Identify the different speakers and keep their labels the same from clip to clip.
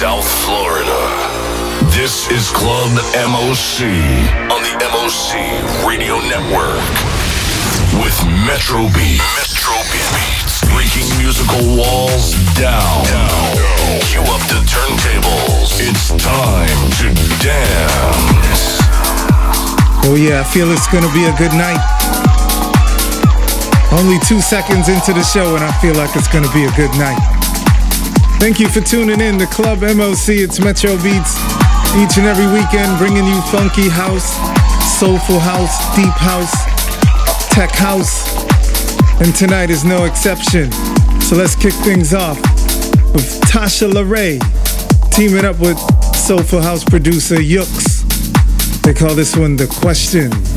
Speaker 1: South Florida. This is Club MOC on the MOC Radio Network with Metro Beats. Metro Beats. Breaking musical walls down. Cue up the turntables. It's time to dance.
Speaker 2: Oh, yeah, I feel it's gonna be a good night. Only two seconds into the show, and I feel like it's gonna be a good night. Thank you for tuning in to Club MOC. It's Metro Beats each and every weekend, bringing you funky house, soulful house, deep house, tech house, and tonight is no exception. So let's kick things off with Tasha LaRae teaming up with soulful house producer Yooks. They call this one The Question.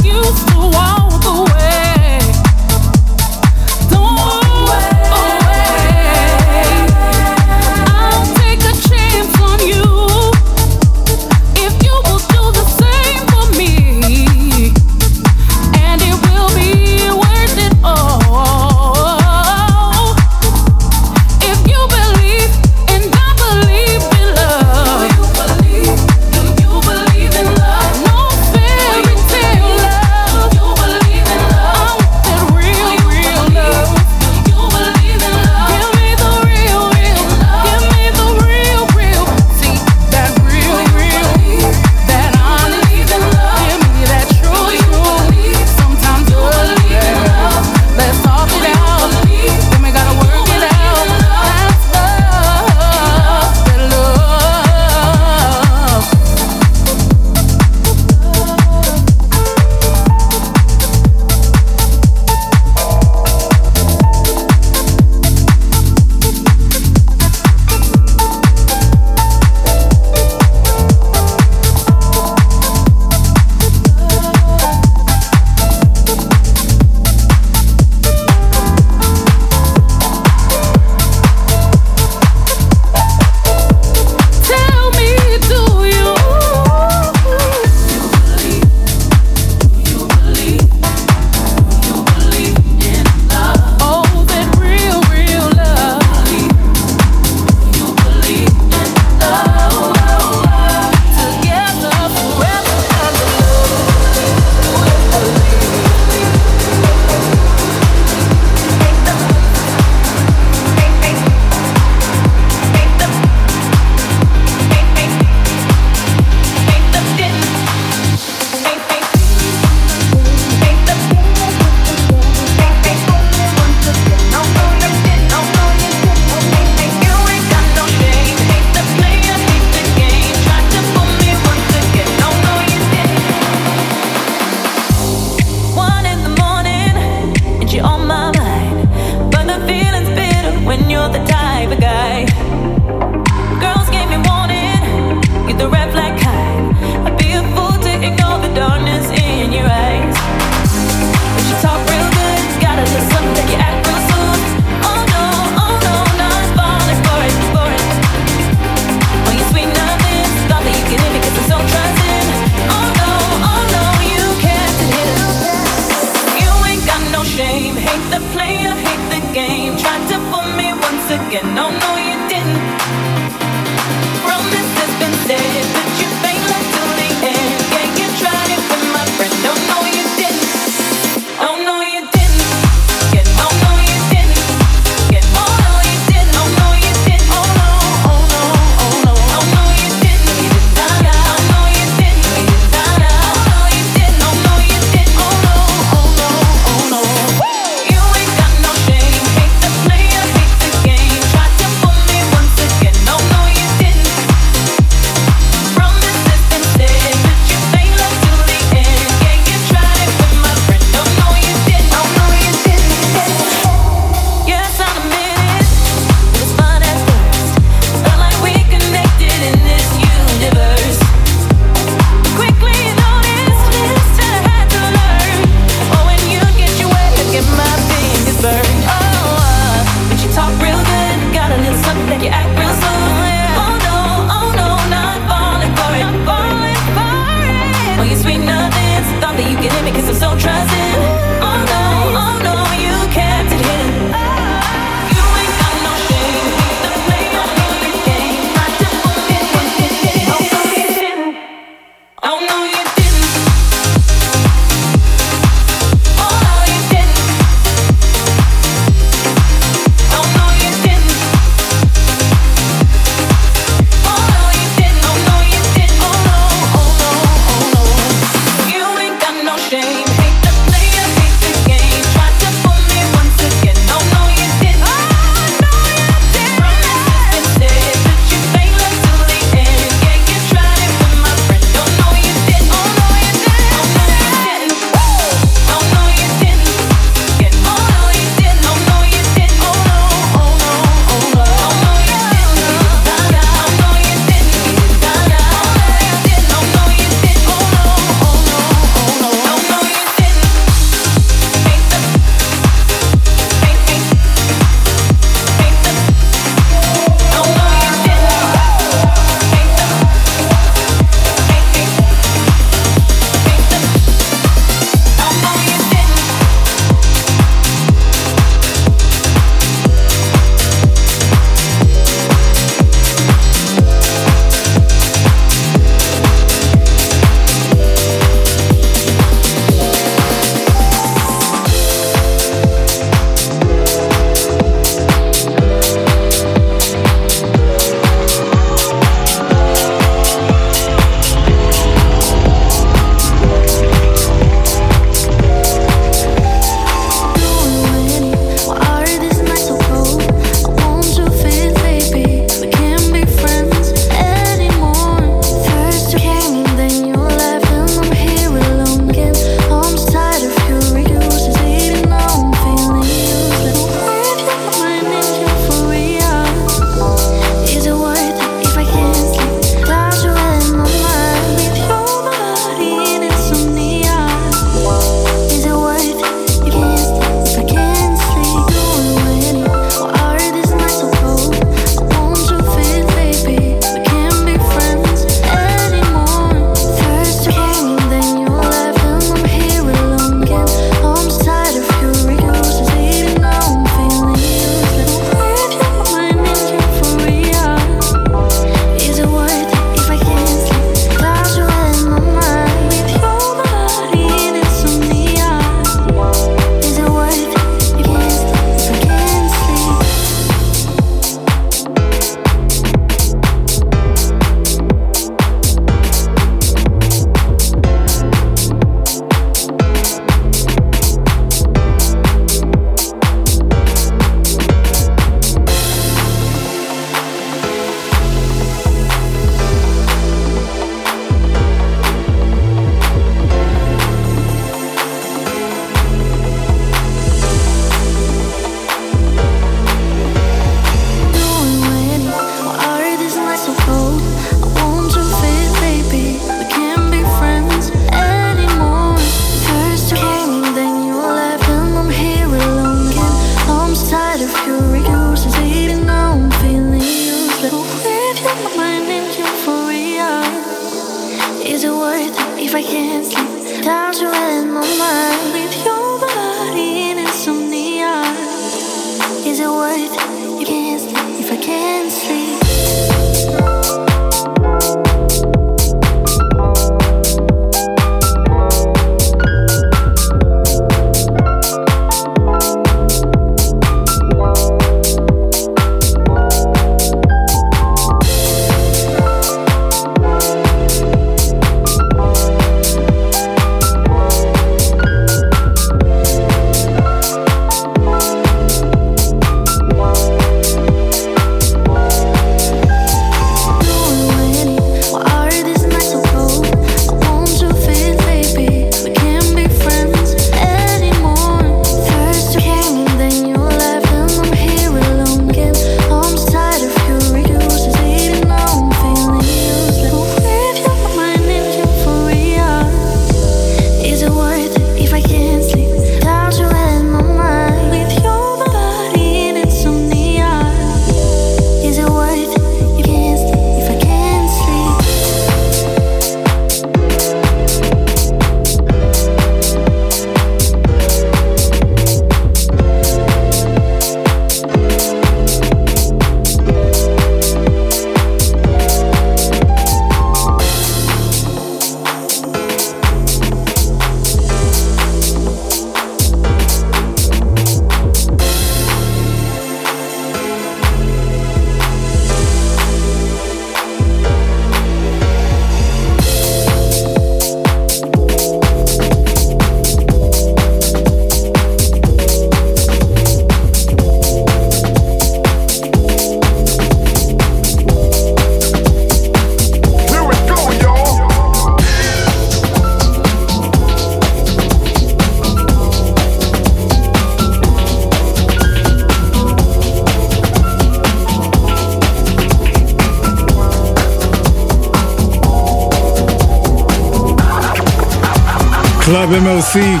Speaker 2: MOC.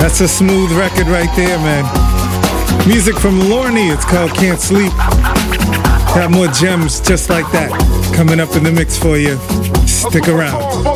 Speaker 2: That's a smooth record right there, man. Music from Lorne, it's called Can't Sleep. Got more gems just like that coming up in the mix for you. Stick around.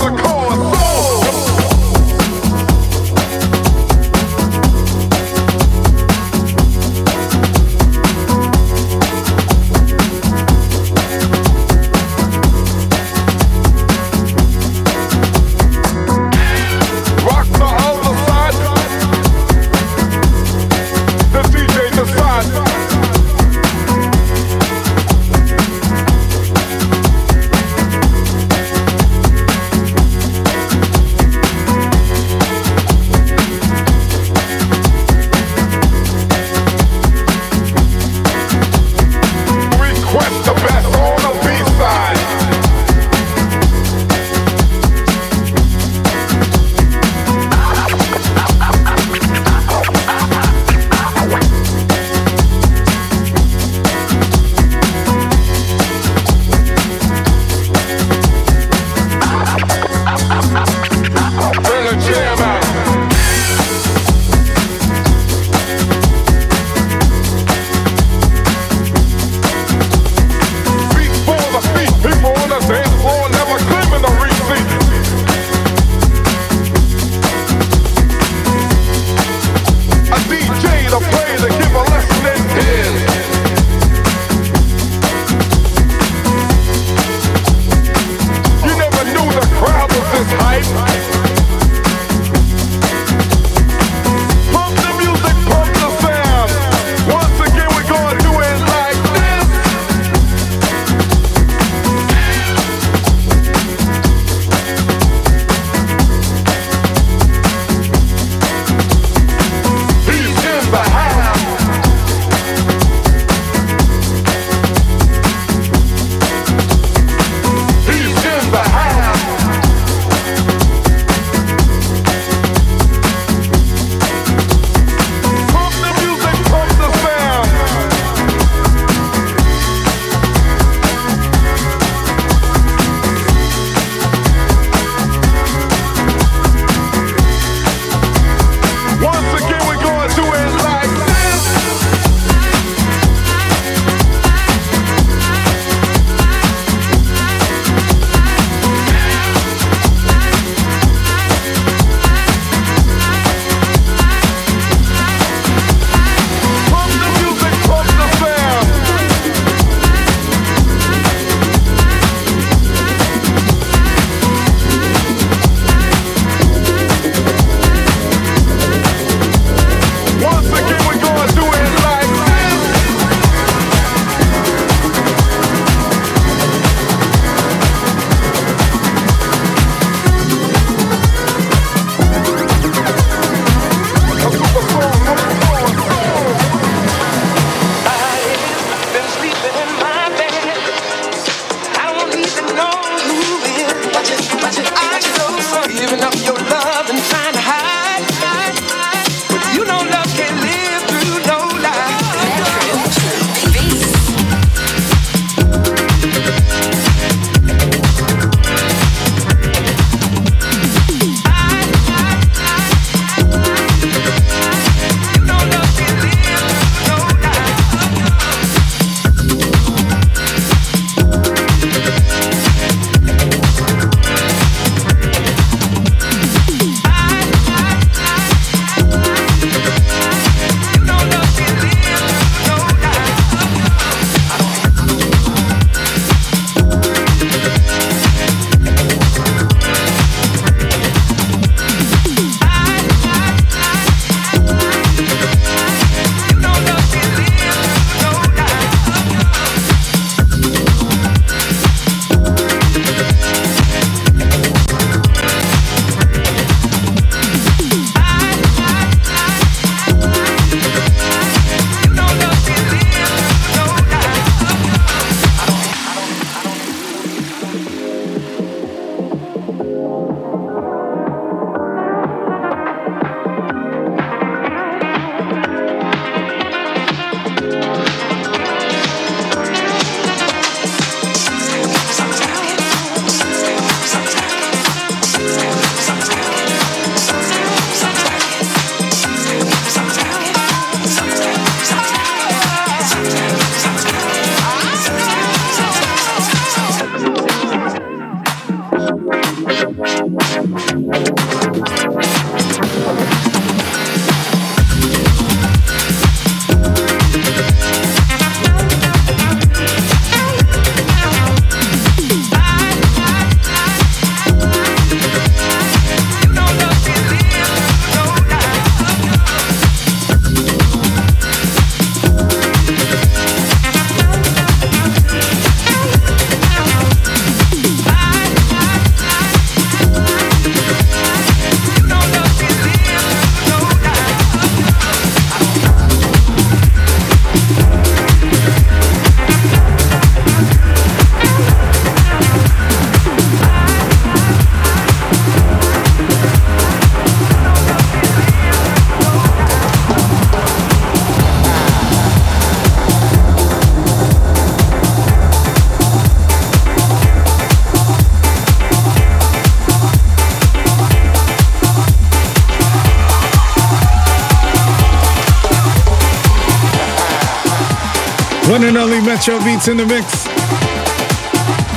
Speaker 2: One and only Metro Beats in the mix.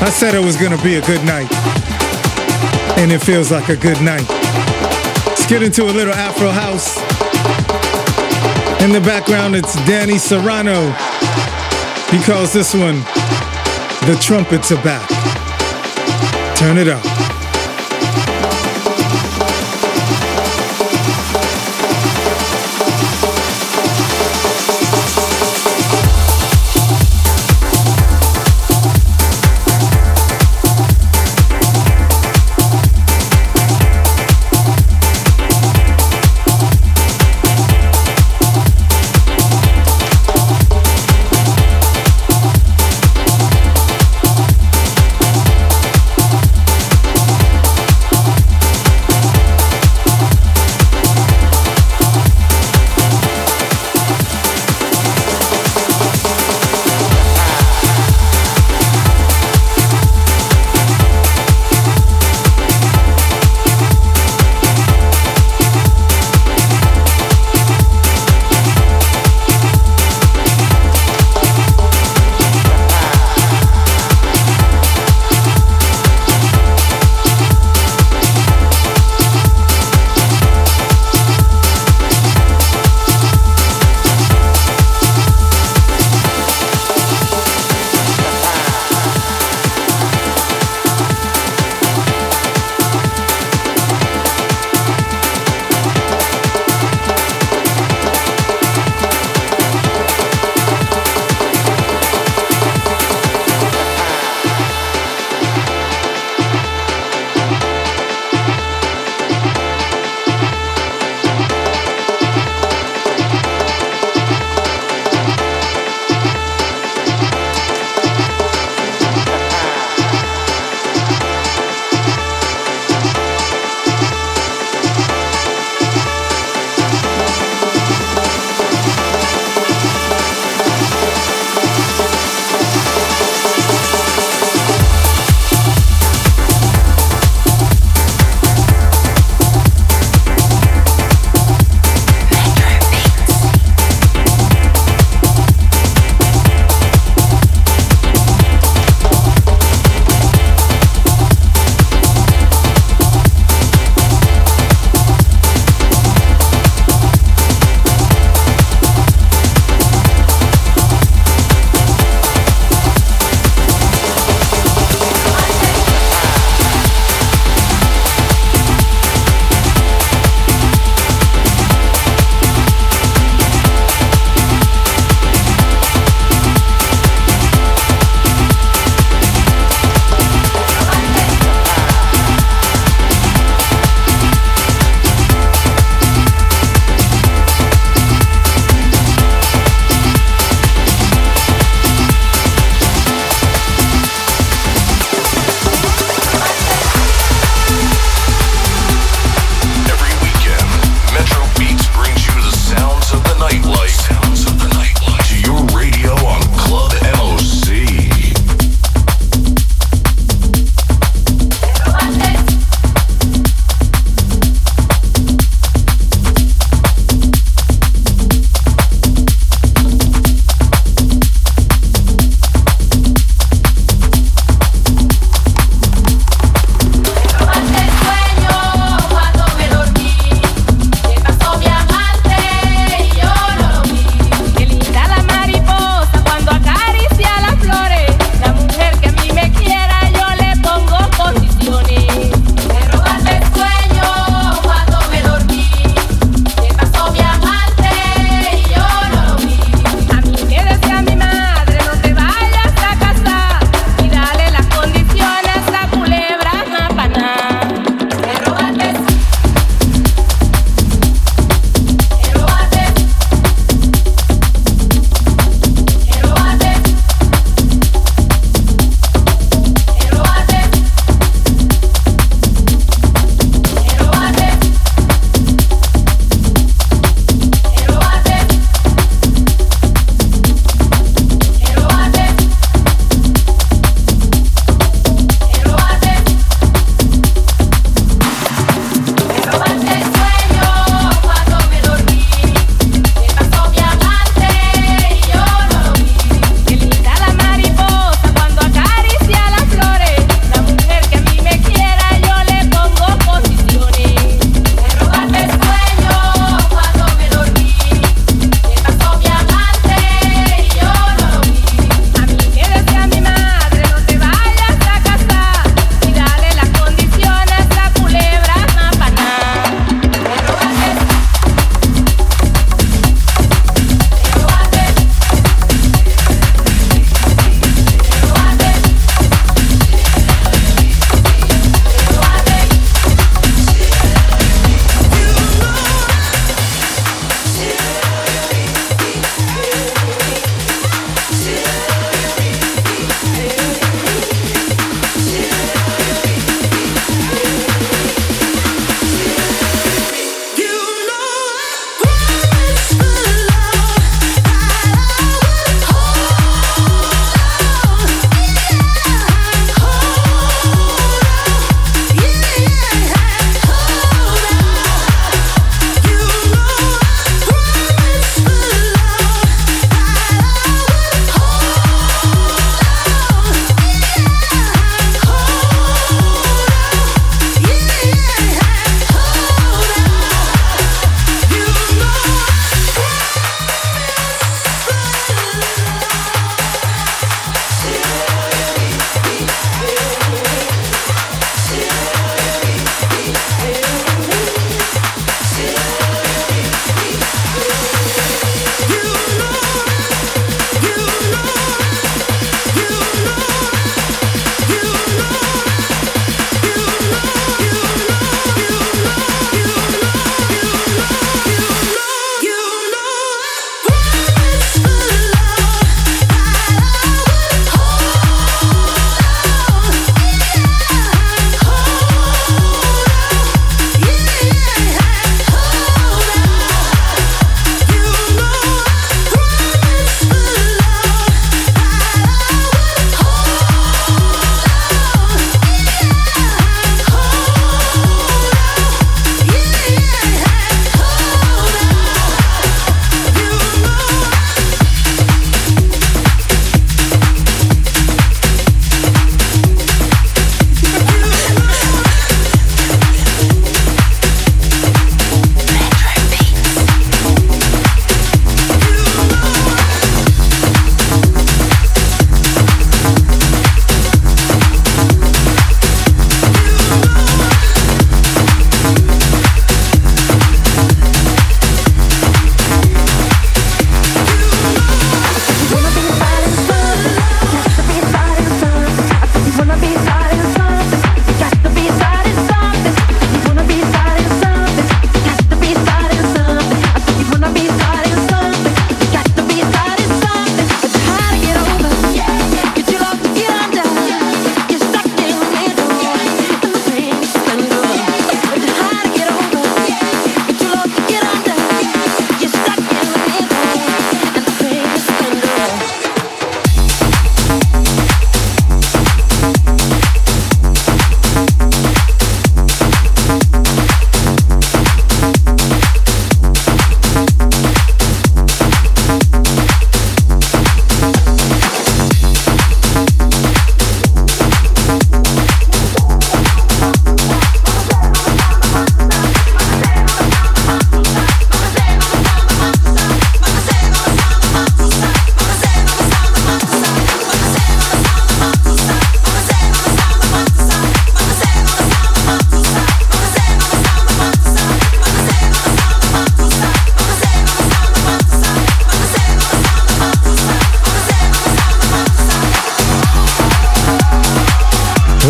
Speaker 2: I said it was gonna be a good night. And it feels like a good night. Let's get into a little Afro house. In the background, it's Danny Serrano. He calls this one The Trumpets Are Back. Turn it up.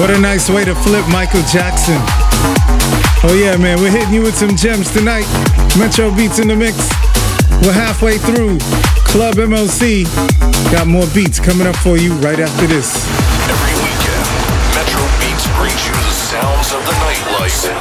Speaker 2: What a nice way to flip Michael Jackson. Oh yeah, man, we're hitting you with some gems tonight. Metro Beats in the mix. We're halfway through Club MOC. Got more beats coming up for you right after this.
Speaker 1: Every weekend, Metro Beats brings you the sounds of the nightlife.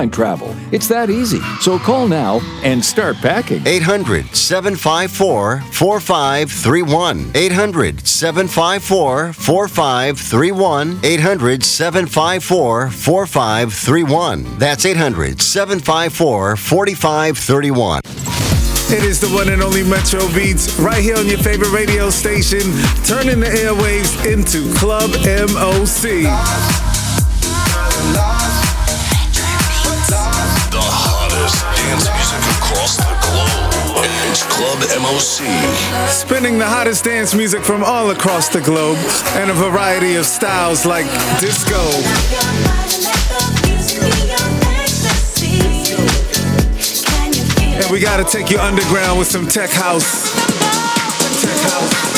Speaker 3: airline travel. It's that easy. So call now and start packing.
Speaker 4: 800 754 4531. 800 754 4531. 800 754 4531. That's 800 754 4531.
Speaker 2: It is the one and only Metro Beats right here on your favorite radio station, turning the airwaves into Club MOC.
Speaker 1: Hottest dance music across the globe. It's Club MOC.
Speaker 2: Spinning the hottest dance music from all across the globe and a variety of styles like disco, and we gotta take you underground with some tech house. Tech house.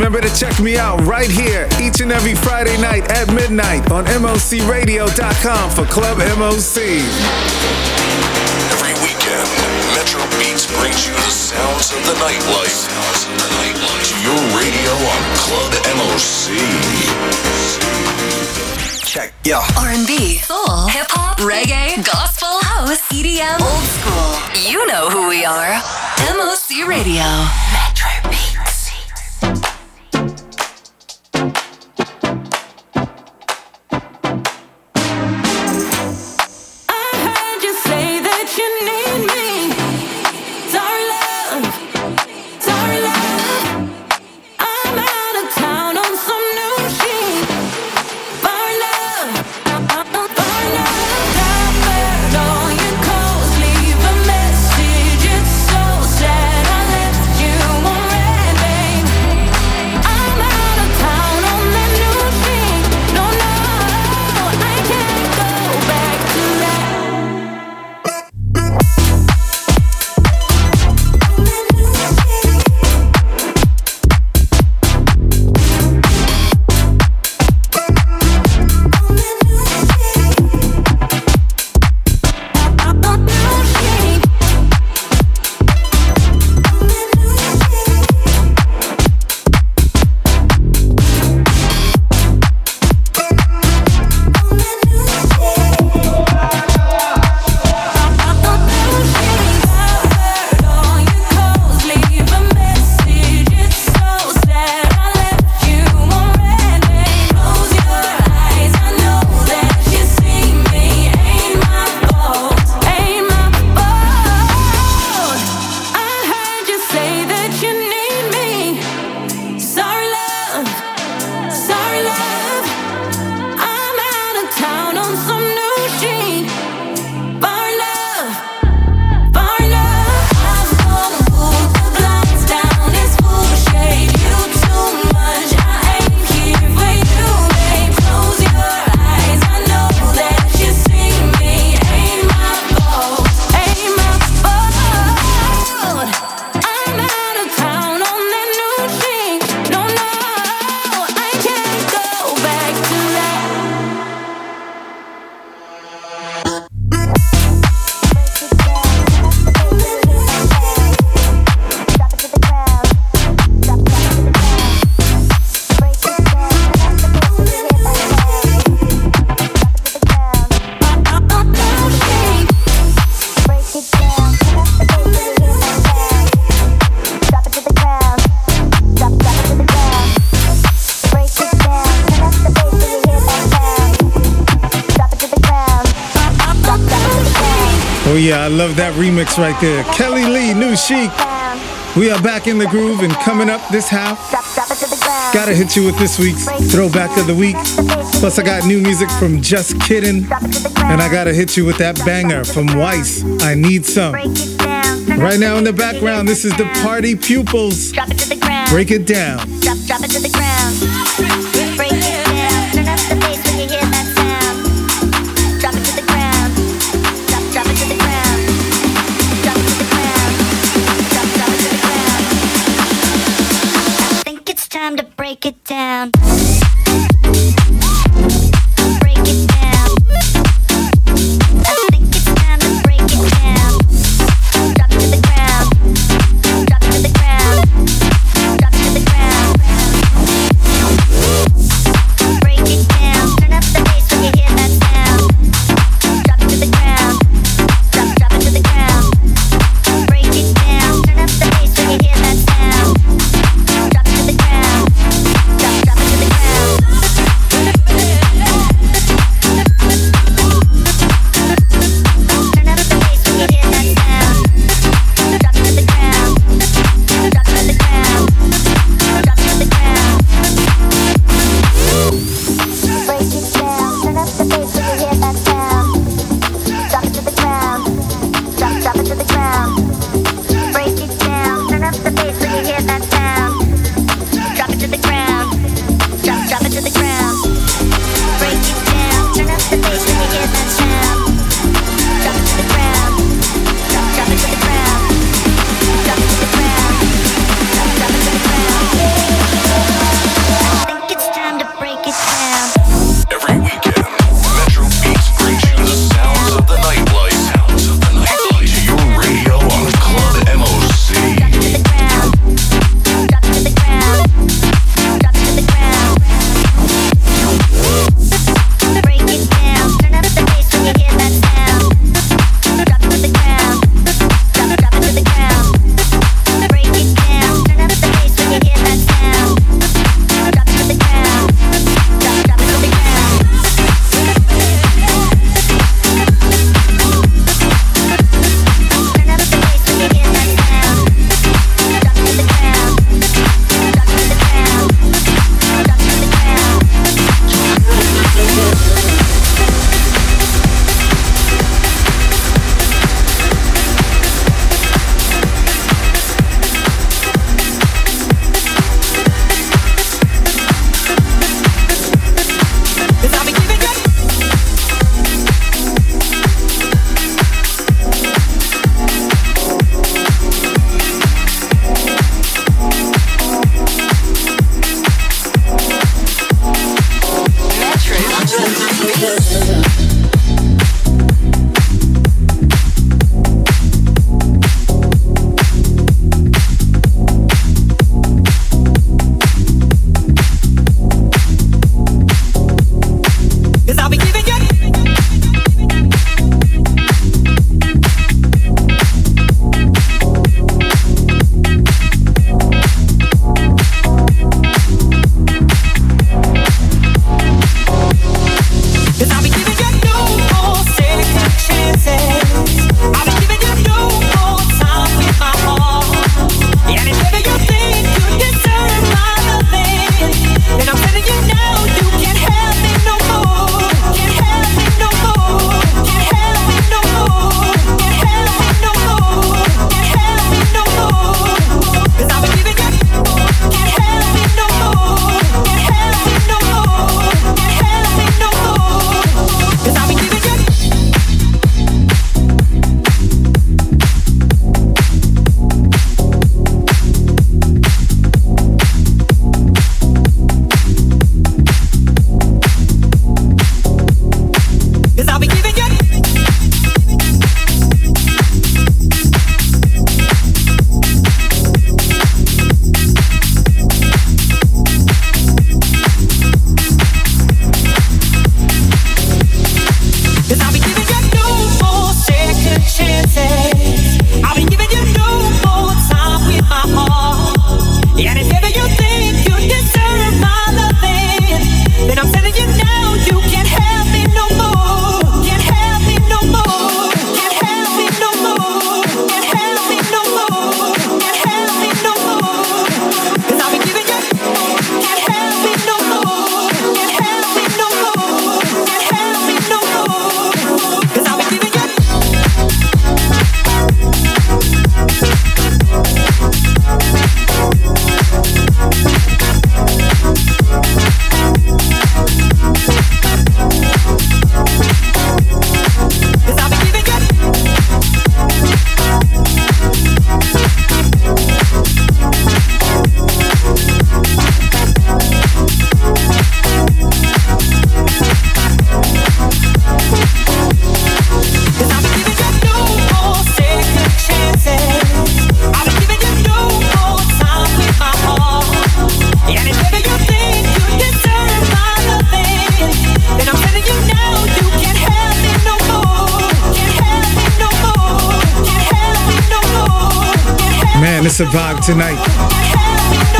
Speaker 2: Remember to check me out right here each and every Friday night at midnight on MOCRadio.com for Club MOC.
Speaker 1: Every weekend, Metro Beats brings you the sounds of the nightlife. Sounds of the nightlife. To your radio on Club MOC.
Speaker 5: Check, yo.
Speaker 6: R&B, soul, hip hop, reggae, gospel, house, EDM, old school. You know who we are. MOC Radio. Metro
Speaker 2: remix right there. Kelly Lee, New Chic. We are back in the groove and coming up this half. Gotta hit you with this week's throwback of the week. Plus, I got new music from Just Kidding. And I gotta hit you with that banger from Weiss. I need some. Right now in the background, this is the Party Pupils. Break it down.
Speaker 5: Drop, it to the ground. To break it
Speaker 2: Vibe tonight.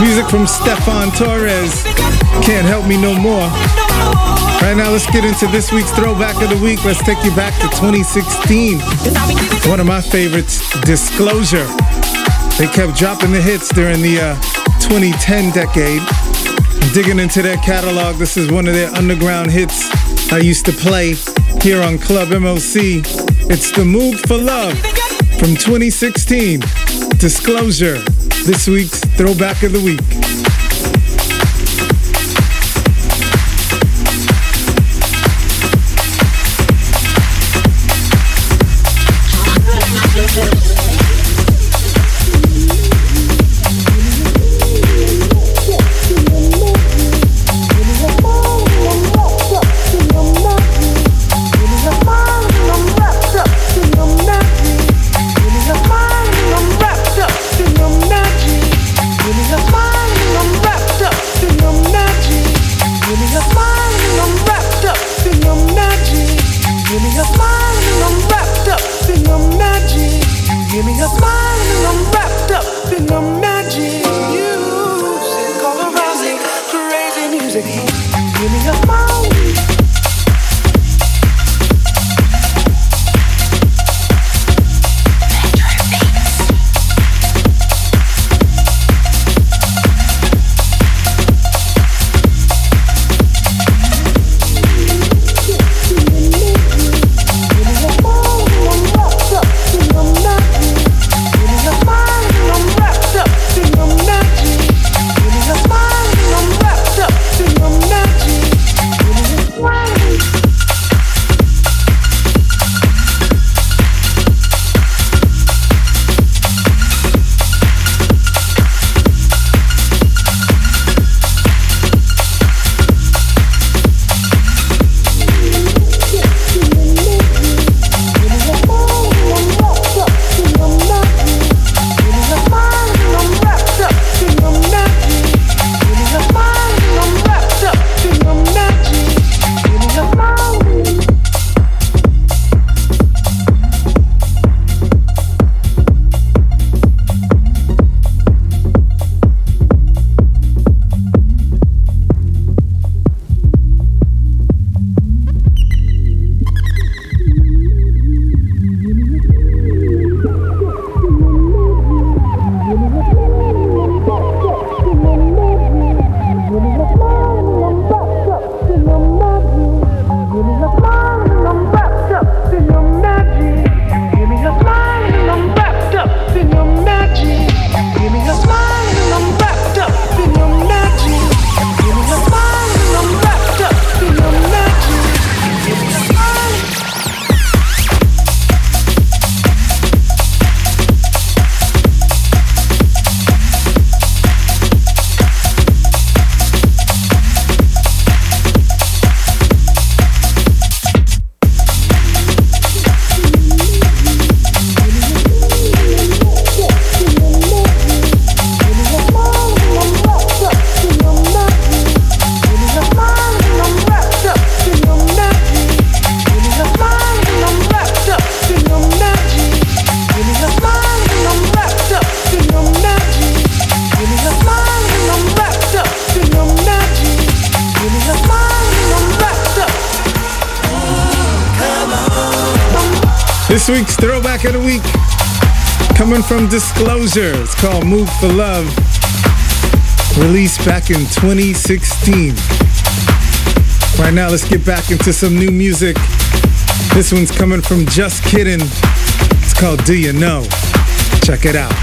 Speaker 2: Music from Stefan Torres. Can't help me no more. Right now, let's get into this week's throwback of the week. Let's take you back to 2016. One of my favorites, Disclosure. They kept dropping the hits during the uh, 2010 decade. Digging into their catalog, this is one of their underground hits I used to play here on Club MOC. It's The Moog for Love from 2016. Disclosure, this week's throwback of the week. From Disclosure. It's called Moog for Love. Released back in 2016. Right now, let's get back into some new music. This one's coming from Just Kidding. It's called Do You Know? Check it out.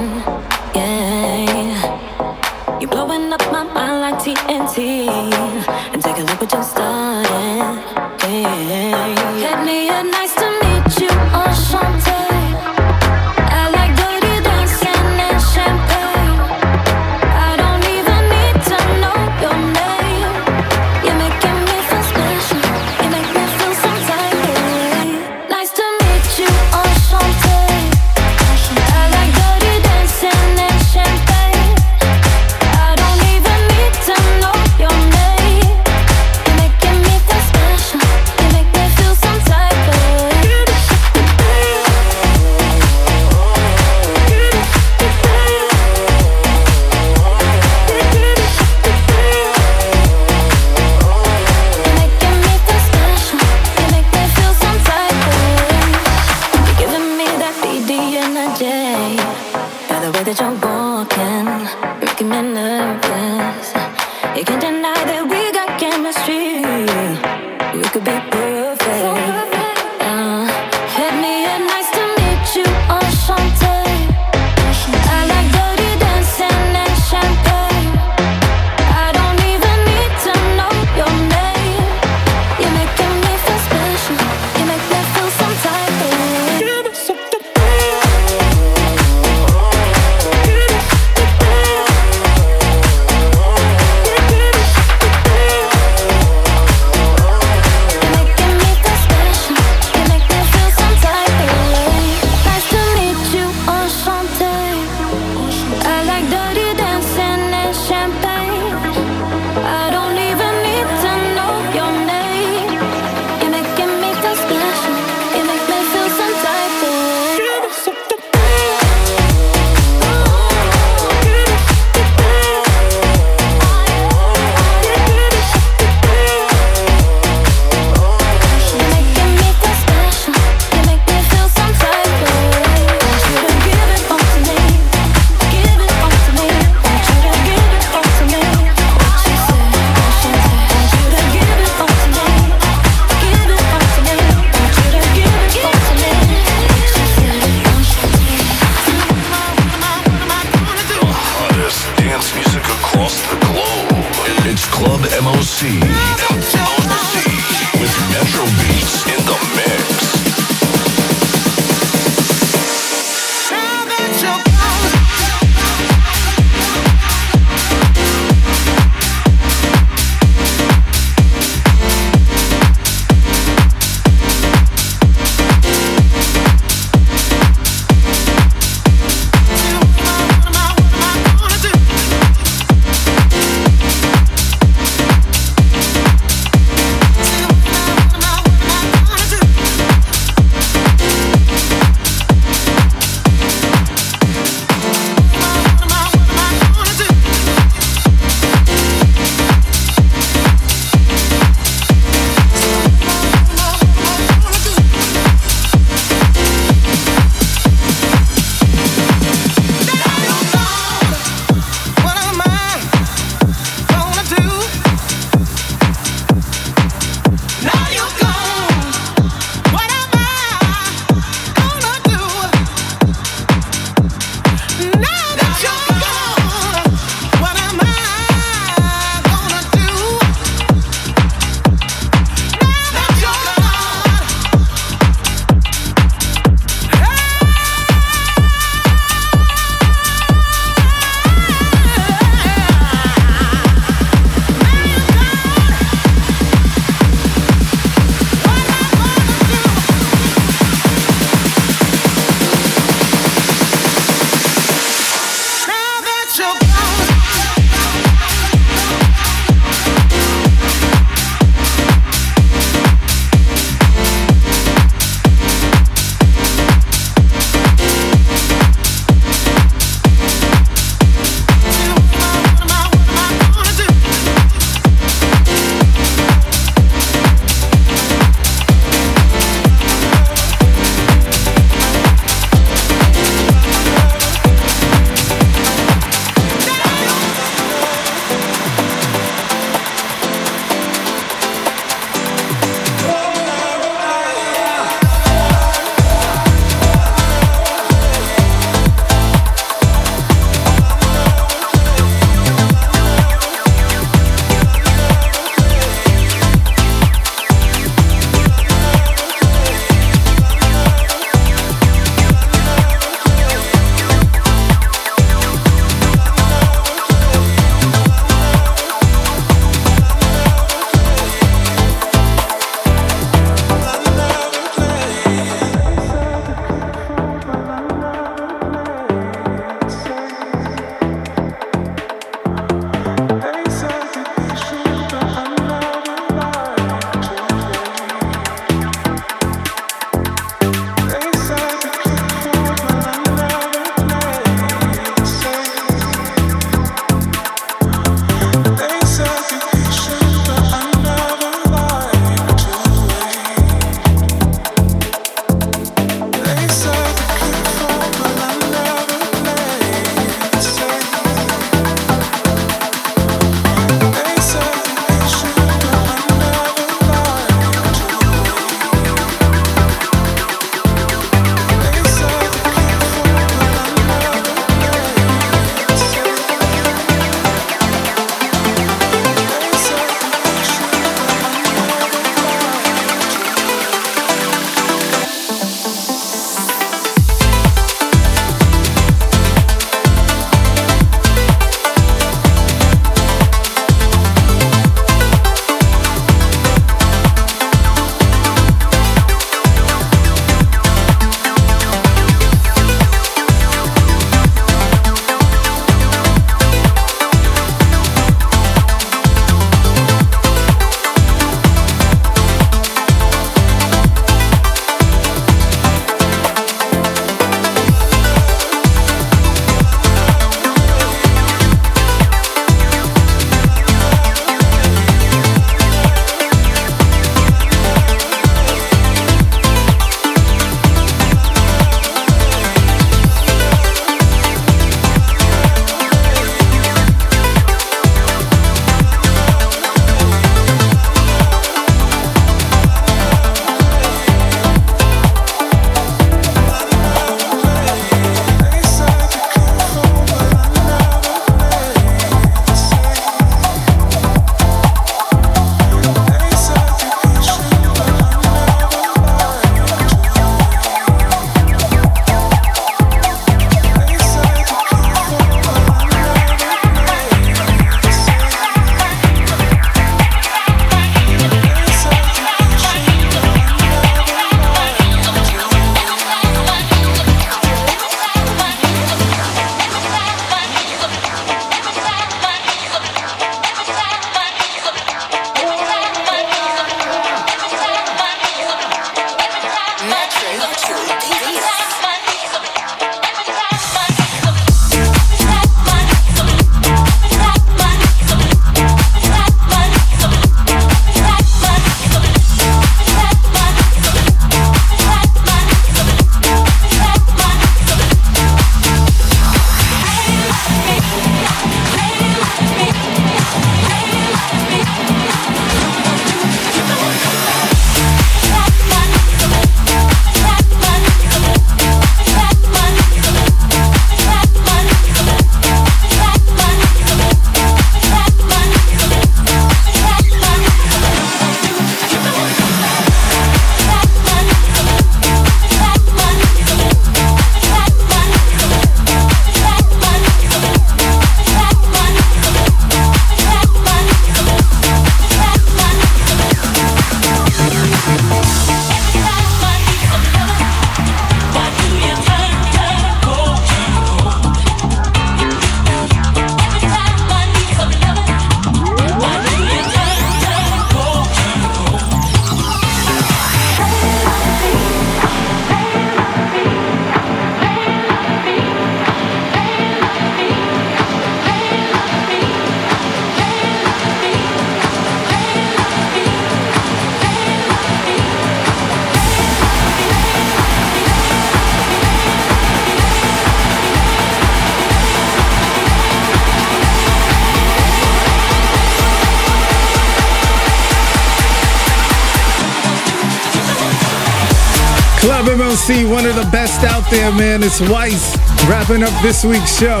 Speaker 1: MOC,
Speaker 2: one of the best out there, man. It's Weiss wrapping up this week's show.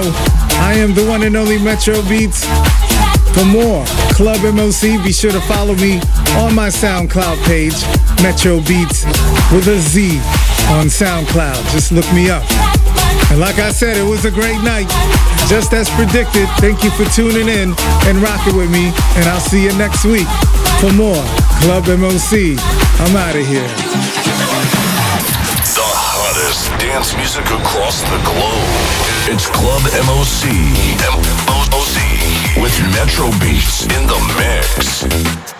Speaker 2: I am the one and only Metro Beats. For more Club MOC, be sure to follow me on my SoundCloud page, Metro Beats with a Z on SoundCloud. Just look me up. And like I said, it was a great night. Just as predicted, thank you for tuning in and rocking with me. And I'll see you next week for more Club MOC. I'm out of here.
Speaker 1: Hottest dance music across the globe. It's Club MOC. MOC with Metro Beats in the mix.